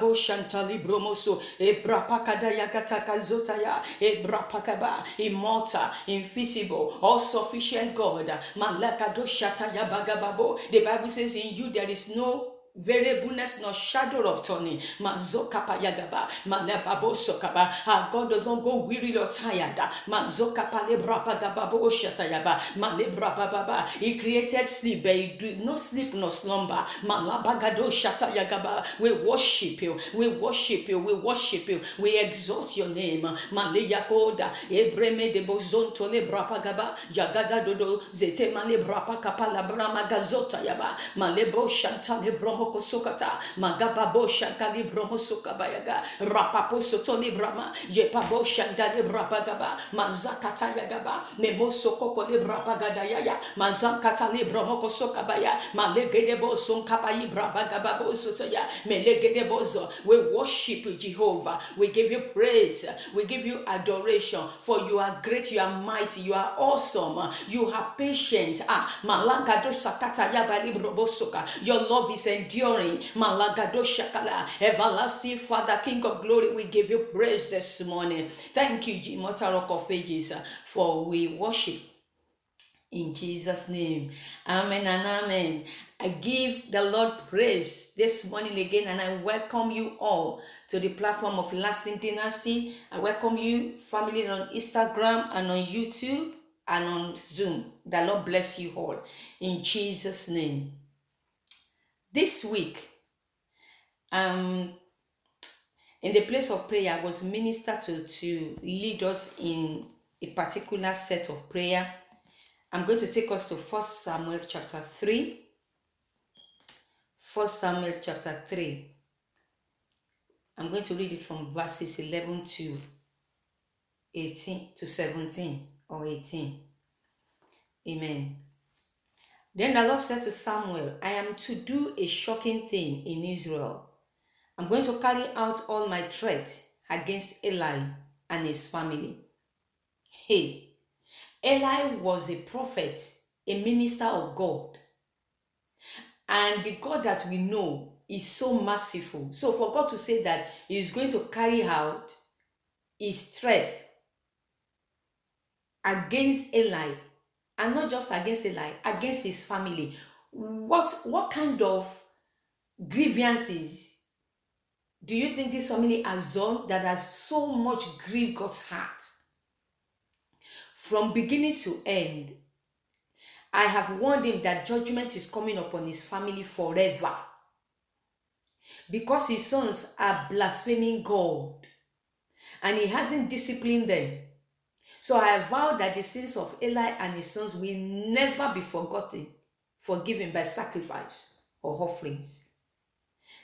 Bo shantali bromoso, ebra pakada yagataka zotaya, ebra pakaba, immortal, invisible, all sufficient God. Malakado shataya bagababo. The Bible says in you there is no variableness nor shadow of turning. Mazoka payagaba, malababo sokaba. Our God does not go weary or tired. Mazoka palebra pagababo shatayaba, malebra bababa. He created sleep, but he did not sleep nor slumber. Malabagado shatayagaba. We worship you, we worship you, we worship you, we exalt your name. Maleya koda, ebreme de bozonto le brapagaba, jagada dodo, zete male brapa kapala brama gazota yaba, malebo shantale bromo kosokata, magababo shankali bromo sokabayaga, rapapo soto le brama, jepabo shandale brapagaba, mazakata yagaba, memo sokopo le brapagada yaya, mazankata le bromo kosokabaya, malegede bo sonkapayi brapagaba bo sotoya, bozo. We worship Jehovah. We give you praise. We give you adoration. For you are great, you are mighty, you are awesome, you are patient. Ah, malagado sakata yabali brobosoka. Your love is enduring. Malagado shakala. Everlasting Father, King of glory, we give you praise this morning. Thank you, immortal of ages, for we worship in Jesus' name. Amen and amen. I give the Lord praise this morning again and I welcome you all to the platform of Lasting Dynasty. I welcome you, family, on Instagram and on YouTube and on Zoom. The Lord bless you all in Jesus' name. This week, um, in the place of prayer, I was ministered to, to lead us in a particular set of prayer. I'm going to take us to 1 Samuel chapter 3. 1 Samuel chapter 3. I'm going to read it from verses 11 to 18 to 17 or 18. Amen. Then the Lord said to Samuel, I am to do a shocking thing in Israel. I'm going to carry out all my threats against Eli and his family. Hey, Eli was a prophet, a minister of God. And the God that we know is so merciful. So for God to say that He is going to carry out His threat against Eli, and not just against Eli, against his family, what what kind of grievances do you think this family has done that has so much grieved God's heart? From beginning to end, I have warned him that judgment is coming upon his family forever. Because his sons are blaspheming God and he hasn't disciplined them. So I vow that the sins of Eli and his sons will never be forgotten, forgiven by sacrifice or offerings.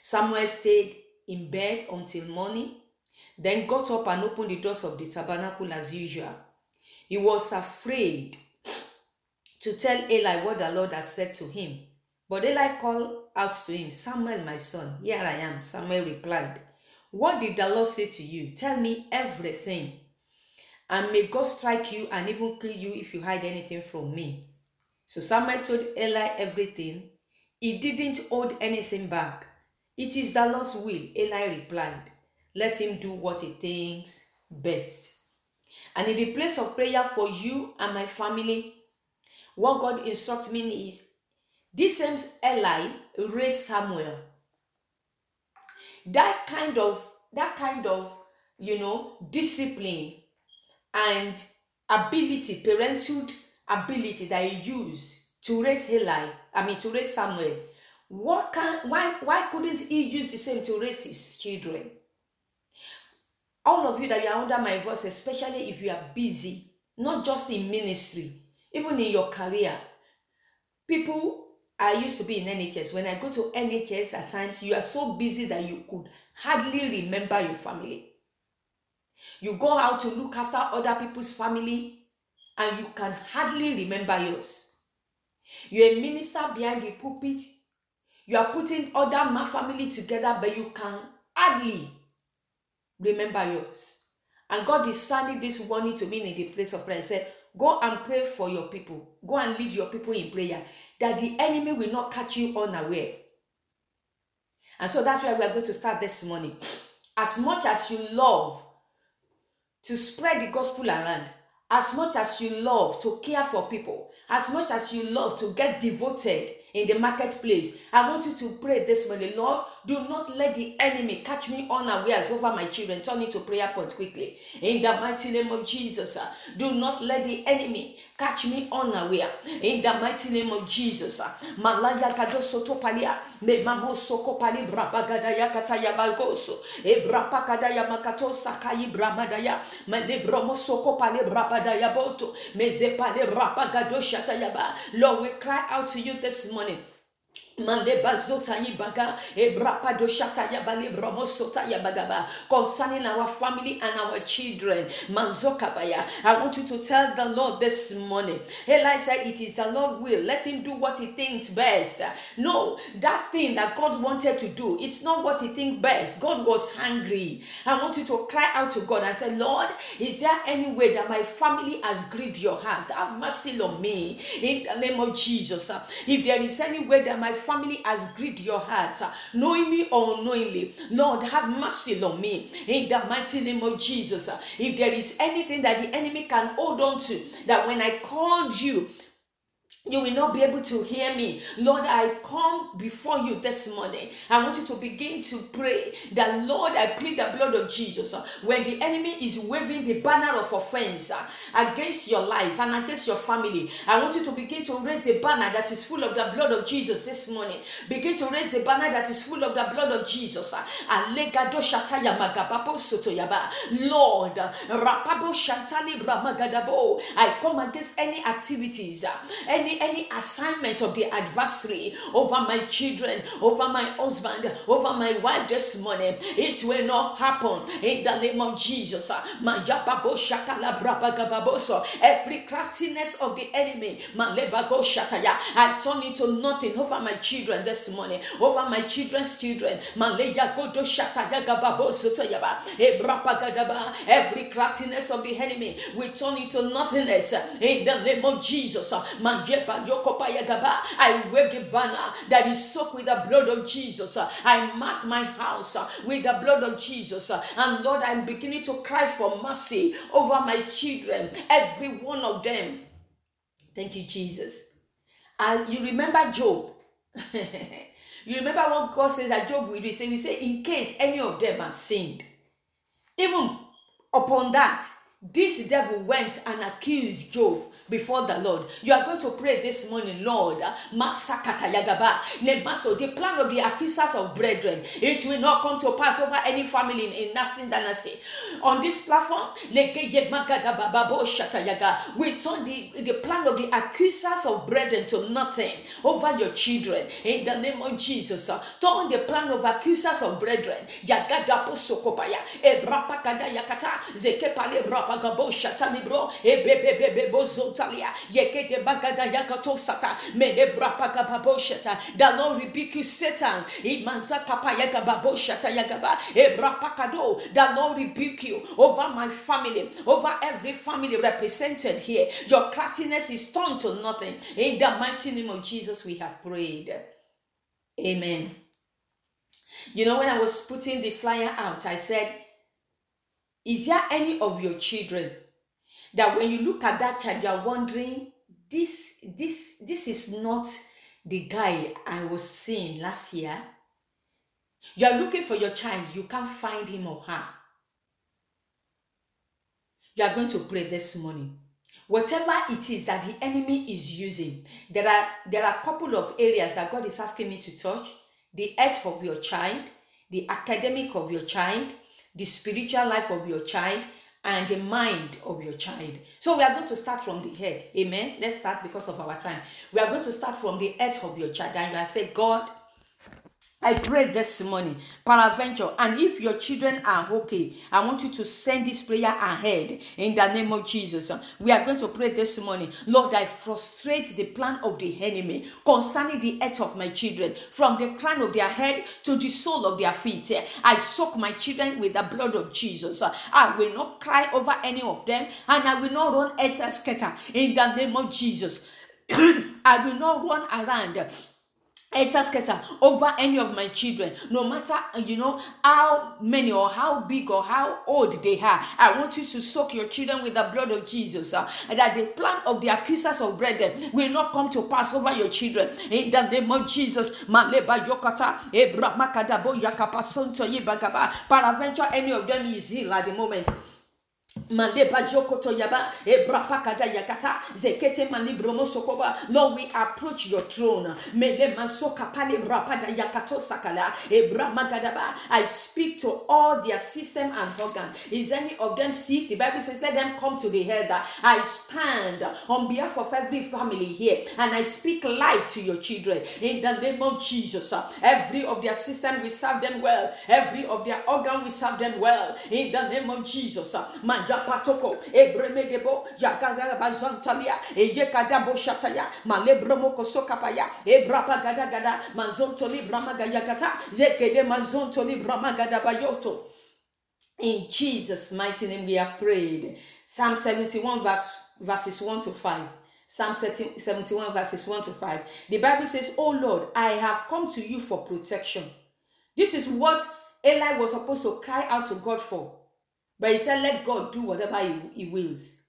Samuel stayed in bed until morning, then got up and opened the doors of the tabernacle as usual. He was afraid to tell Eli what the Lord had said to him. But Eli called out to him, Samuel, my son, here I am. Samuel replied, What did the Lord say to you? Tell me everything. And may God strike you and even kill you if you hide anything from me. So Samuel told Eli everything. He didn't hold anything back. It is the Lord's will, Eli replied. Let him do what he thinks best. And in the place of prayer for you and my family, what God instructs me is this same Eli raised Samuel. That kind of that kind of you know discipline and ability, parental ability that he used to raise Eli, I mean to raise Samuel. What can why why couldn't he use the same to raise his children? All of you that you are under my voice, especially if you are busy, not just in ministry, even in your career. People I used to be in NHS. When I go to NHS at times, you are so busy that you could hardly remember your family. You go out to look after other people's family and you can hardly remember yours. You're a minister behind the pulpit. You are putting other ma family together, but you can hardly remember yours. And God is sending this warning to me in the place of prayer. He said, Go and pray for your people. Go and lead your people in prayer that the enemy will not catch you unaware. And so that's where we are going to start this morning. As much as you love to spread the gospel around, as much as you love to care for people, as much as you love to get devoted in the marketplace, I want you to pray this morning, Lord. Do not let the enemy catch me unawares over my children. Turn into prayer point quickly. In the mighty name of Jesus. uh, Do not let the enemy catch me unaware. In the mighty name of Jesus. uh, Malaya palia. Soko pali balgoso. Makato soko boto. Lord, we cry out to you this morning. money concerning our family and our children mazoka baya I want you to tell the Lord this morning. Eli said it is the Lord will. Let him do what he thinks best. No that thing that God wanted to do it's not what he thinks best. God was hungry. I want you to cry out to God and say Lord is there any way that my family has grieved your heart? Have mercy on me. In the name of Jesus if there is any way that my family has grieved your heart, uh, knowingly or unknowingly. Lord, have mercy on me in the mighty name of Jesus. Uh, If there is anything that the enemy can hold on to, that when I called you, you will not be able to hear me. Lord, I come before you this morning. I want you to begin to pray that, Lord, I plead the blood of Jesus. uh, When the enemy is waving the banner of offense uh, against your life and against your family, I want you to begin to raise the banner that is full of the blood of Jesus this morning. Begin to raise the banner that is full of the blood of Jesus. uh. Lord. I come against any activities, uh, any any assignment of the adversary over my children, over my husband, over my wife this morning. It will not happen in the name of Jesus. Every craftiness of the enemy. I turn into nothing over my children this morning, over my children's children. Every craftiness of the enemy, we turn into nothingness in the name of Jesus. I wave the banner that is soaked with the blood of Jesus. I mark my house with the blood of Jesus. And Lord, I'm beginning to cry for mercy over my children, every one of them. Thank you, Jesus. And you remember Job. you remember what God says that Job will do. He say, in case any of them have sinned, even upon that, this devil went and accused Job before the Lord. You are going to pray this morning, Lord. Masakata yagaba. Nemaso, The plan of the accusers of brethren, it will not come to pass over any family in, in Lasting dynasty. On this platform, we turn the, the plan of the accusers of brethren to nothing over your children. In the name of Jesus, uh, turn the plan of accusers of brethren. Yagada posokopaya. Ebrapakada yakata. Zekepale rapagabo shata libro. Ebebebebebo zotalia. Yekete bagada yakato sata. Mene brapagababo shata. The Lord rebuke you, Satan. Imanzakapa yagababo shata yagaba. Ebrapakado. The Lord rebuke you over my family, over every family represented here. Your craftiness is turned to nothing. In the mighty name of Jesus, we have prayed. Amen. You know, when I was putting the flyer out, I said, Is there any of your children that when you look at that child, you are wondering, this, this, this is not the guy I was seeing last year? You are looking for your child, you can't find him or her. You are going to pray this morning. Whatever it is that the enemy is using, there are there are a couple of areas that God is asking me to touch: the health of your child, the academic of your child, the spiritual life of your child, and the mind of your child. So we are going to start from the head. Amen. Let's start because of our time. We are going to start from the health of your child, and you are saying, God, I pray this morning, peradventure, and if your children are okay, I want you to send this prayer ahead in the name of Jesus. We are going to pray this morning, Lord, I frustrate the plan of the enemy concerning the health of my children, from the crown of their head to the sole of their feet. I soak my children with the blood of Jesus. I will not cry over any of them, and I will not run at scatter in the name of Jesus. I will not run around etasketa over any of my children no matter you know how many or how big or how old they are i want you to soak your children with the blood of jesus uh, and that the plan of the accusers of brethren will not come to pass over your children. In the name of jesus paraventure any of them is healed at the moment Yaba yakata zekete sokoba Lord we approach your throne. Mele yakato sakala I speak to all their system and organ. Is any of them sick? The Bible says let them come to the elder. I stand on behalf of every family here and I speak life to your children. In the name of Jesus every of their system we serve them well. Every of their organ we serve them well. In the name of Jesus bazantalia ejekadabo shataya malebromoko sokapaya ebrapagada gada mazontoli zekede mazontoli in Jesus' mighty name we have prayed. Psalm 71 verse, verses 1 to 5. Psalm 71 verses 1 to 5. The Bible says, Oh Lord, I have come to you for protection. This is what Eli was supposed to cry out to God for. But he said, Let God do whatever he, he wills.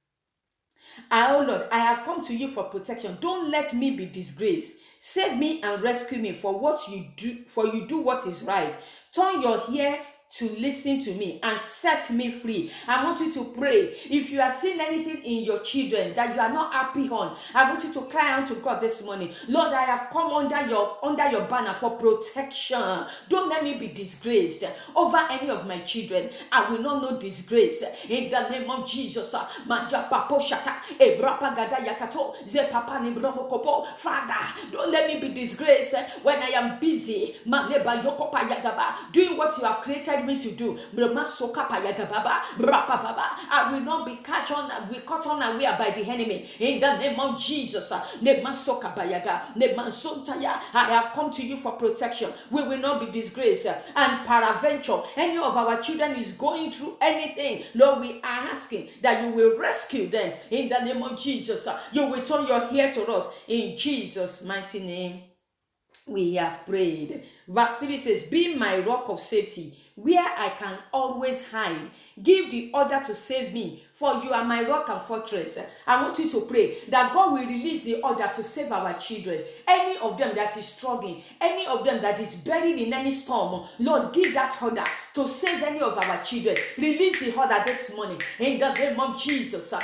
I, oh Lord, I have come to you for protection. Don't let me be disgraced. Save me and rescue me for what you do, for you do what is right. Turn your ear to listen to me and set me free. I want you to pray. If you are seeing anything in your children that you are not happy on, I want you to cry out to God this morning. Lord, I have come under your under your banner for protection. Don't let me be disgraced over any of my children. I will not know disgrace in the name of Jesus. Father, don't let me be disgraced when I am busy doing what you have created me to do. I will not be catch on, we caught unaware by the enemy. In the name of Jesus, uh, I have come to you for protection. We will not be disgraced. Uh, and paraventure, any of our children is going through anything, Lord, we are asking that you will rescue them. In the name of Jesus, uh, you will turn your ear to us. In Jesus' mighty name, we have prayed. Verse 3 says, Be my rock of safety where I can always hide. Give the order to save me, for you are my rock and fortress. I want you to pray that God will release the order to save our children. Any of them that is struggling, any of them that is buried in any storm, Lord, give that order to save any of our children. Release the order this morning in the name of Jesus.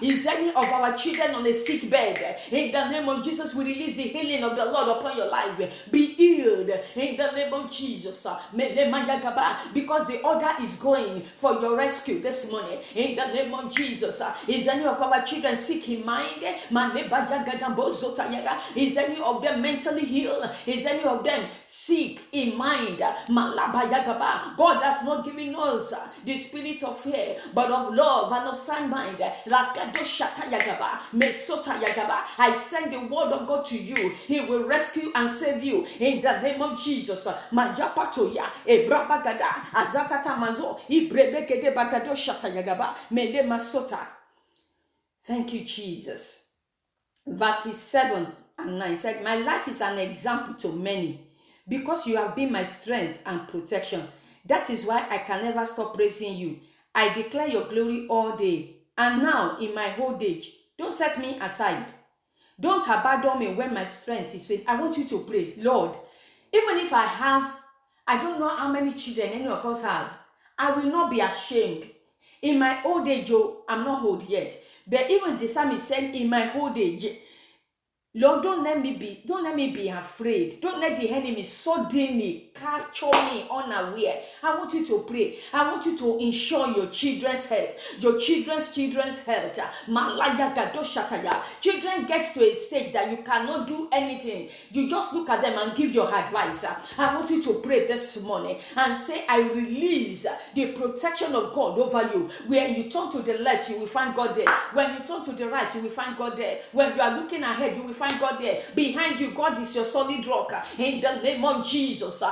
Is any of our children on a sick bed? In the name of Jesus, we release the healing of the Lord upon your life. Be healed in the name of Jesus. Because the order is going for your rescue this morning in the name of Jesus. Uh, is any of our children sick in mind? Is any of them mentally ill? Is any of them sick in mind? God has not given us uh, the spirit of fear, but of love and of sound mind. I send the word of God to you. He will rescue and save you in the name of Jesus. Uh, Majapatoya, Ebrabagada, Azatata Mazo, Ibrebekede Shatayagaba, Mele Masota. Thank you, Jesus. Verses 7 and 9 said, My life is an example to many because you have been my strength and protection. That is why I can never stop praising you. I declare your glory all day. And now, in my old age, don't set me aside. Don't abandon me when my strength is weak. I want you to pray, Lord, even if I have, I don't know how many children any of us have, I will not be ashamed. In my old age, oh, I'm not old yet. But even the psalmist said, in my old age, Lord, don't let me be, don't let me be afraid. Don't let the enemy suddenly capture me unaware. I want you to pray. I want you to ensure your children's health, your children's children's health. Children get to a stage that you cannot do anything. You just look at them and give your advice. I want you to pray this morning and say, I release the protection of God over you. When you turn to the left, you will find God there. When you turn to the right, you will find God there. When you are looking ahead, you will find find God there. Behind you, God is your solid rock. In the name of Jesus,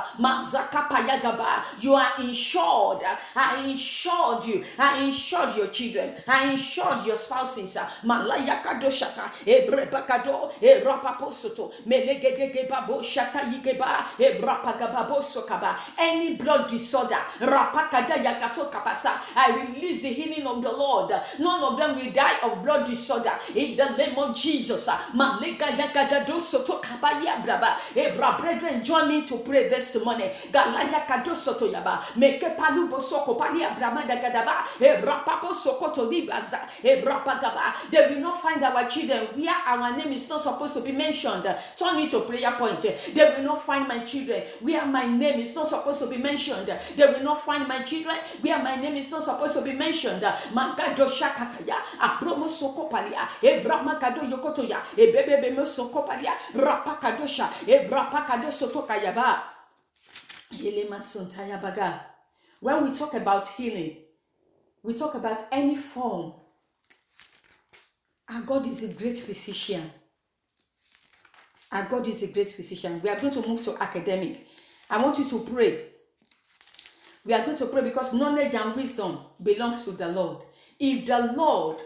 you are insured. I insured you. I insured your children. I insured your spouses. Malaya Kadoshata, Ebrebakado, Erapaposoto, Melegedebabo Shata Yigeba, Ebrapagababo Sokaba. Any blood disorder, Rapakada Yakato Kapasa, I release the healing of the Lord. None of them will die of blood disorder. In the name of Jesus. Malega Ebra eh, brethren, join me to pray this morning. Galaya Kado Soto Yaba. Meke Palubo Soko Palia Bramada Gadaba. Ebrapapo eh, Sokoto Libaza. Ebrapagaba. Eh, they will not find our children where our name is not supposed to be mentioned. Turn it to prayer point. They will not find my children where my name is not supposed to be mentioned. They will not find my children where my name is not supposed to be mentioned. Magado Shakataya. Abromo Soko Palia. Ebrama Kado Yokotoya. Ebebebe When we talk about healing, we talk about any form. Our God is a great physician. Our God is a great physician. We are going to move to academic. I want you to pray. We are going to pray because knowledge and wisdom belongs to the Lord. If the Lord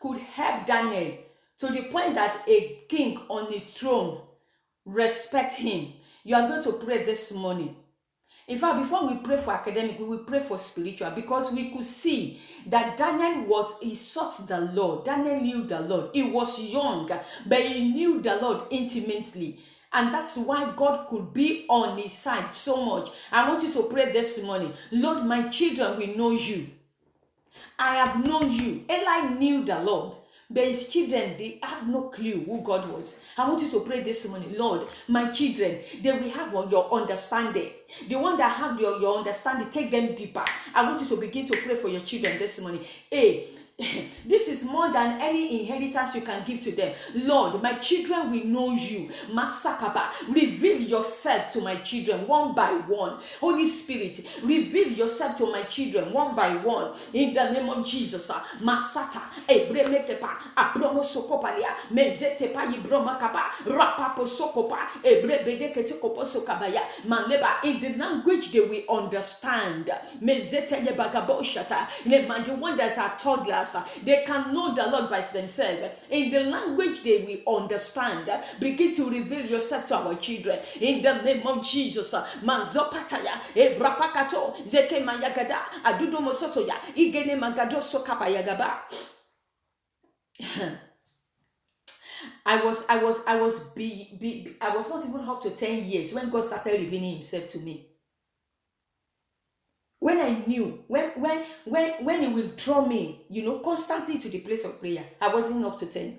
could help Daniel to the point that a king on his throne respect him, you are going to pray this morning. In fact, before we pray for academic, we will pray for spiritual because we could see that Daniel was, he sought the Lord. Daniel knew the Lord. He was young, but he knew the Lord intimately. And that's why God could be on his side so much. I want you to pray this morning Lord, my children will know you. I have known you. Eli knew the Lord. But his children, they have no clue who God was. I want you to pray this morning, Lord, my children, they will have your understanding. The one that have your, your understanding, take them deeper. I want you to begin to pray for your children this morning. Hey, this is more than any inheritance you can give to them. Lord, my children will know you. Masakaba, reveal yourself to my children one by one. Holy Spirit, reveal yourself to my children one by one. In the name of Jesus. Ah, Masata, ebremetepa, apromo sokopalia, mezetepa ibromakaba, rapapo sokopa, ebrebedekete koposokabaya, manleba. In the language they will understand. Mezete yebagaboshata, the one that's a toddler they can know the Lord by themselves. In the language they will understand, begin to reveal yourself to our children. In the name of Jesus. Mazopataya, Ebrapakato, Zeke Mayagada, Adudo Mosotoya, Igene Magado Sokapayagaba. I was, I was, I was, be, be, I was not even up to 10 years when God started revealing himself to me when I knew, when when when when he will draw me, you know, constantly to the place of prayer, I wasn't up to 10.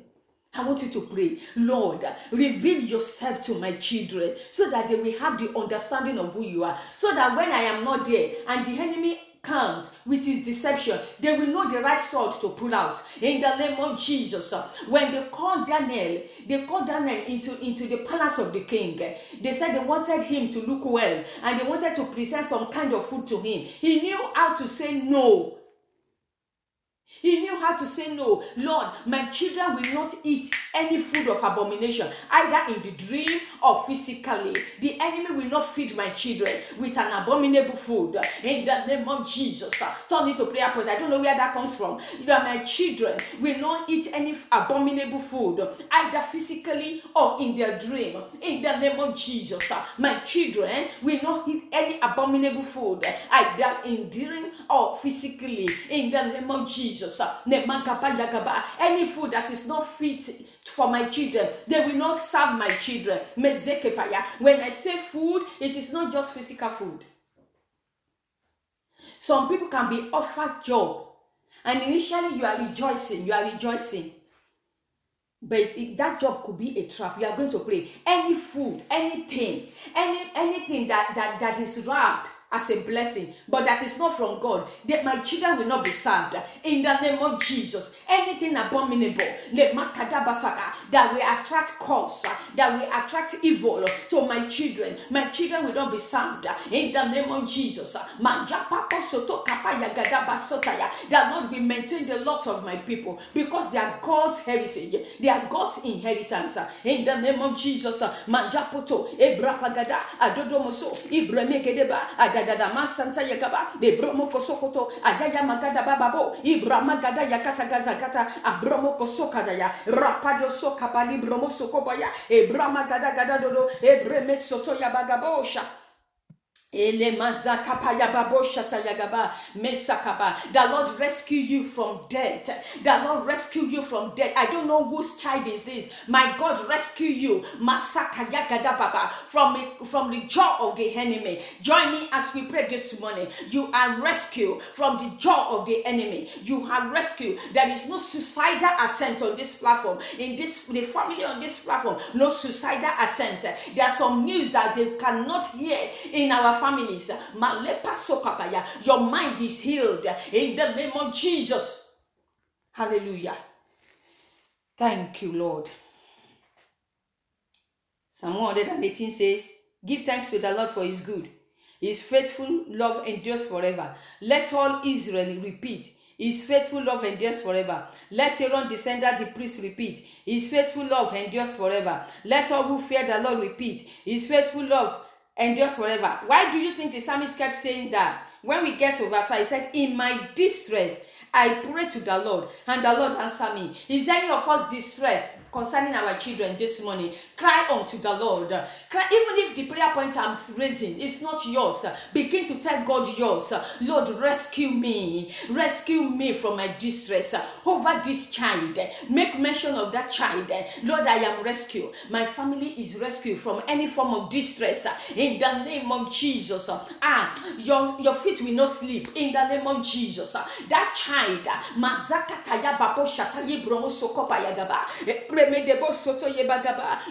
I want you to pray, Lord, reveal yourself to my children so that they will have the understanding of who you are. So that when I am not there and the enemy comes with his deception, they will know the right sword to pull out. In the name of Jesus. When they called Daniel, they called Daniel into, into the palace of the king. They said they wanted him to look well and they wanted to present some kind of food to him. He knew how to say no. He knew how to say no. Lord, my children will not eat any food of abomination, either in the dream or physically. The enemy will not feed my children with an abominable food. In the name of Jesus. Turn it to prayer point. I don't know where that comes from. That my children will not eat any abominable food, either physically or in their dream. In the name of Jesus. My children will not eat any abominable food, either in dream or physically. In the name of Jesus. Jesus. Any food that is not fit for my children, they will not serve my children. When I say food, it is not just physical food. Some people can be offered job, and initially you are rejoicing, you are rejoicing. But it, that job could be a trap. You are going to pray any food, anything, any anything that that that is wrapped as a blessing, but that is not from God, that my children will not be served. In the name of Jesus, anything abominable that will attract curse, that will attract evil to my children, my children will not be served. In the name of Jesus, that Lord will maintain the lot of my people because they are God's heritage, they are God's inheritance. In the name of Jesus, Manjapoto, Ebrapagada, Adodomoso, Ibremegedeba, Adadada Masanta Yakaba, Ebromo Kosokoto, Adaya Magada Bababo, Ibramagada Yakata Gazagata, Abromo Kosokadaya, Rapado Sokabali Bromo Sokobaya, Ebramagada Gadadodo, Ebreme Soto Yabagabosha. The Lord rescue you from death. The Lord rescue you from death. I don't know whose child is this. My God rescue you. From from the jaw of the enemy. Join me as we pray this morning. You are rescued from the jaw of the enemy. You are rescued. There is no suicidal attempt on this platform. In this the family on this platform, no suicidal attempt. There are some news that they cannot hear in our families. Your mind is healed in the name of Jesus. Hallelujah. Thank you, Lord. Psalm 118 says, Give thanks to the Lord for his good. His faithful love endures forever. Let all Israel repeat. His faithful love endures forever. Let Aaron descendant the priest repeat. His faithful love endures forever. Let all who fear the Lord repeat. His faithful love endures forever. Why do you think the psalmist kept saying that? When we get to verse 5, he said, In my distress, I pray to the Lord, and the Lord answer me. Is any of us distressed concerning our children this morning? Cry unto the Lord. Cry, even if the prayer point I'm raising is not yours, begin to tell God yours. Lord, rescue me. Rescue me from my distress over this child. Make mention of that child. Lord, I am rescued. My family is rescued from any form of distress. In the name of Jesus. Ah, your, your feet will not sleep. In the name of Jesus. That child, Mazaka Tayababo Shatayi Bromo Sokopa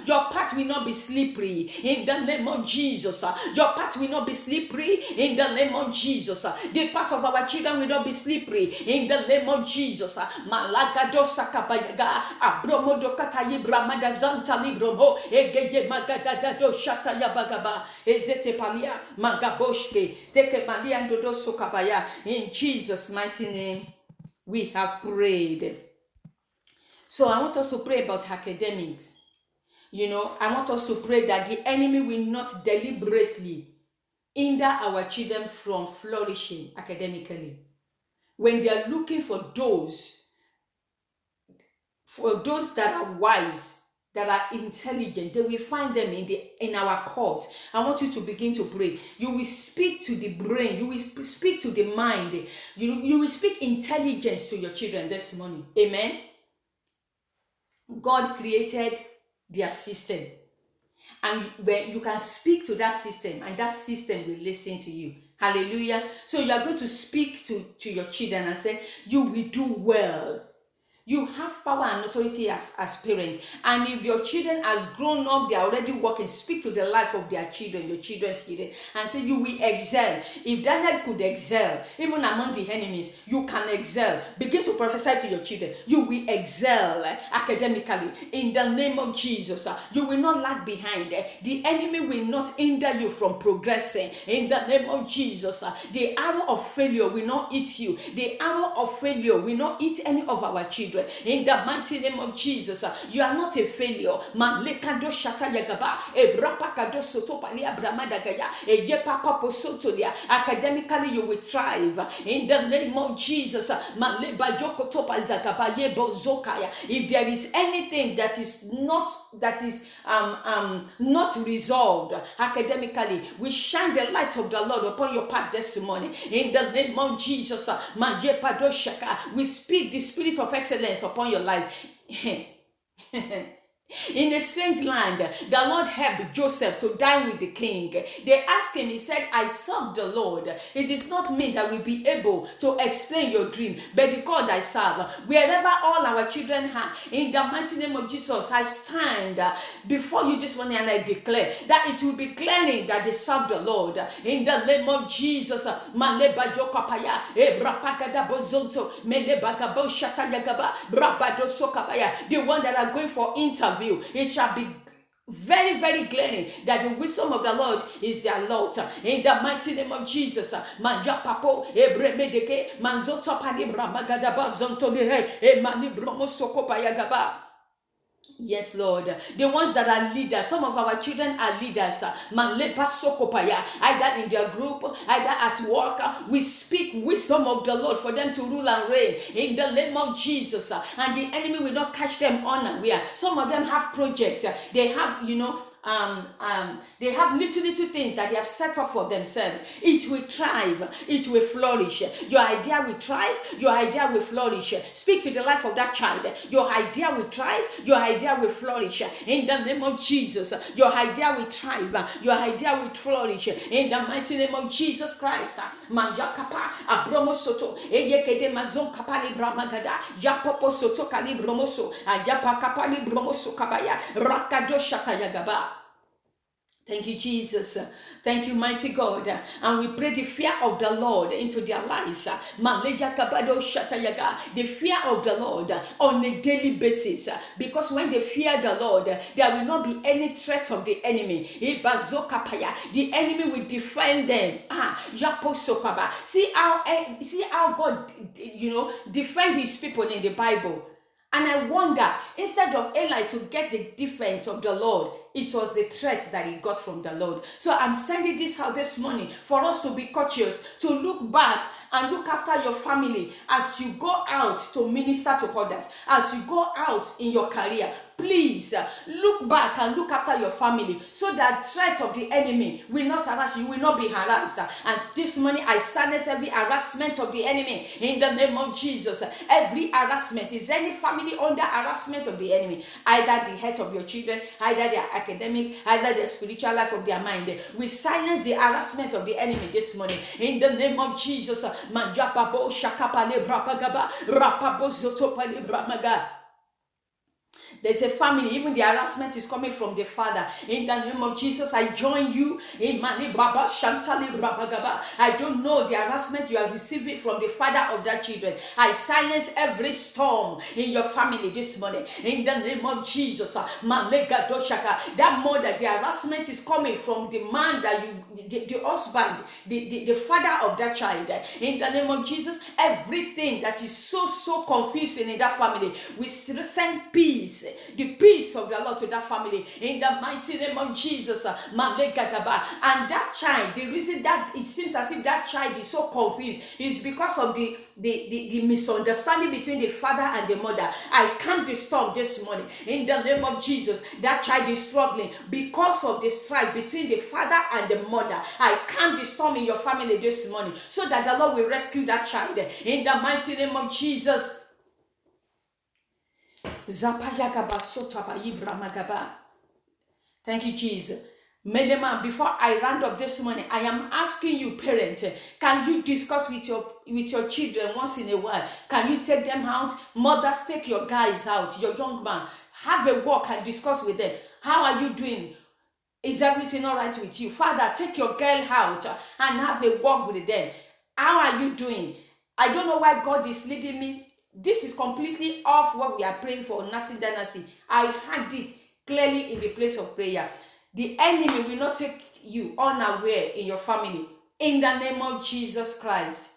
Your path will not be slippery. In the name of Jesus. Your path will not be slippery. In the name of Jesus. The path of our children will not be slippery. In the name of Jesus. Malaga Malagado Sakabayaga, Abromodo Katayi Bramada Zanta Libromo, Egeye Magadado Shataya Bagaba, Ezete Palia, Magaboshke, Teke Malia Dodo Sokabaya. In Jesus' mighty name, we have prayed. So I want us to pray about academics. You know, I want us to pray that the enemy will not deliberately hinder our children from flourishing academically. When they are looking for those, for those that are wise, that are intelligent, they will find them in the in our court. I want you to begin to pray. You will speak to the brain, you will speak to the mind, you, you will speak intelligence to your children this morning. Amen. God created their system. And when you can speak to that system, and that system will listen to you. Hallelujah. So you are going to speak to, to your children and say, You will do well. You have power and authority as, as parents. And if your children has grown up, they are already working, speak to the life of their children, your children's children, and say you will excel. If Daniel could excel, even among the enemies, you can excel. Begin to prophesy to your children. You will excel eh, academically in the name of Jesus. You will not lag behind. eh. The enemy will not hinder you from progressing in the name of Jesus. The arrow of failure will not eat you. The arrow of failure will not eat any of our children. In the mighty name of Jesus, uh, you are not a failure. Yagaba. Academically, you will thrive. In the name of Jesus, uh. If there is anything that is not that is um um not resolved academically, we shine the light of the Lord upon your path this morning. In the name of Jesus, uh, we speak the spirit of excellence upon your life. in a strange land, the Lord helped Joseph to dine with the king. They asked him, he said, I serve the Lord. It is not me that will be able to explain your dream, but the God I serve. Wherever all our children are, in the mighty name of Jesus, I stand before you this morning and I declare that it will be clearing that they serve the Lord. In the name of Jesus, the one that are going for interview you, it shall be very, very glaring that the wisdom of the Lord is their Lord. In the mighty name of Jesus, Manja Papo, Ebremedeke, Manzoto Panibra Magadaba Zontolire, Emani Bromo Soko Payagaba. Yes, Lord. The ones that are leaders, some of our children are leaders. Either in their group, either at work. We speak wisdom of the Lord for them to rule and reign in the name of Jesus. And the enemy will not catch them unaware. Some of them have projects. They have, you know, um, um, they have little, little things that they have set up for themselves. It will thrive, it will flourish. Your idea will thrive, your idea will flourish. Speak to the life of that child. Your idea will thrive, your idea will flourish. In the name of Jesus, your idea will thrive, your idea will flourish. In the mighty name of Jesus Christ. Manjakapa, Abromo Soto, Eyekede Mazon Kapali Bramagada, Yapopo Soto Kalibromoso, Ayapa Kapali Bromoso Kabaya, Rakado Shatayagaba. Thank you, Jesus. Thank you, mighty God. And we pray the fear of the Lord into their lives. Maleja kabado shatayaga. The fear of the Lord on a daily basis. Because when they fear the Lord, there will not be any threat of the enemy. The enemy will defend them. Ah, sokaba. See how eh, see how God you know defend his people in the Bible. And I wonder, instead of Eli to get the defense of the Lord, it was the threat that he got from the Lord. So I'm sending this out this morning for us to be cautious, to look back and look after your family as you go out to minister to others, as you go out in your career. Please uh, look back and look after your family so that threats of the enemy will not harass you, will not be harassed. And this morning I silence every harassment of the enemy in the name of Jesus. Every harassment is any family under harassment of the enemy, either the health of your children, either their academic, either their spiritual life of their mind. We silence the harassment of the enemy this morning in the name of Jesus. There's a family, even the harassment is coming from the father. In the name of Jesus, I join you. I don't know the harassment you are receiving from the father of that children. I silence every storm in your family this morning. In the name of Jesus, ah, Doshaka. That mother, the harassment is coming from the man that you, the, the husband, the, the, the father of that child. In the name of Jesus, everything that is so, so confusing in that family, we send peace the peace of the Lord to that family in the mighty name of Jesus. Uh, and that child, the reason that it seems as if that child is so confused is because of the the, the, the misunderstanding between the father and the mother. I can't storm this morning in the name of Jesus. That child is struggling because of the strife between the father and the mother. I can't storm in your family this morning so that the Lord will rescue that child in the mighty name of Jesus. Thank you, Jesus. Melema, before I round up this morning, I am asking you, parents, can you discuss with your with your children once in a while? Can you take them out? Mothers, take your guys out, your young man. Have a walk and discuss with them. How are you doing? Is everything all right with you? Father, take your girl out and have a walk with them. How are you doing? I don't know why God is leading me this is completely off what we are praying for Nasi dynasty. I had it clearly in the place of prayer. The enemy will not take you unaware in your family. In the name of Jesus Christ.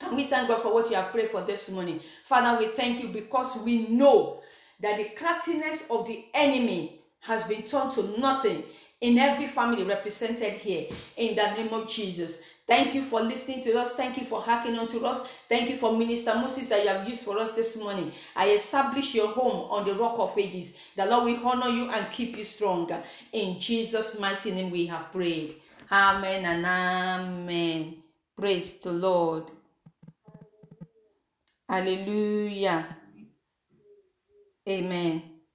Can we thank God for what you have prayed for this morning? Father, we thank you because we know that the craftiness of the enemy has been turned to nothing in every family represented here. In the name of Jesus. Thank you for listening to us. Thank you for hacking on to us. Thank you for Minister Moses that you have used for us this morning. I establish your home on the rock of ages. The Lord will honor you and keep you stronger. In Jesus' mighty name we have prayed. Amen and amen. Praise the Lord. Hallelujah. Amen.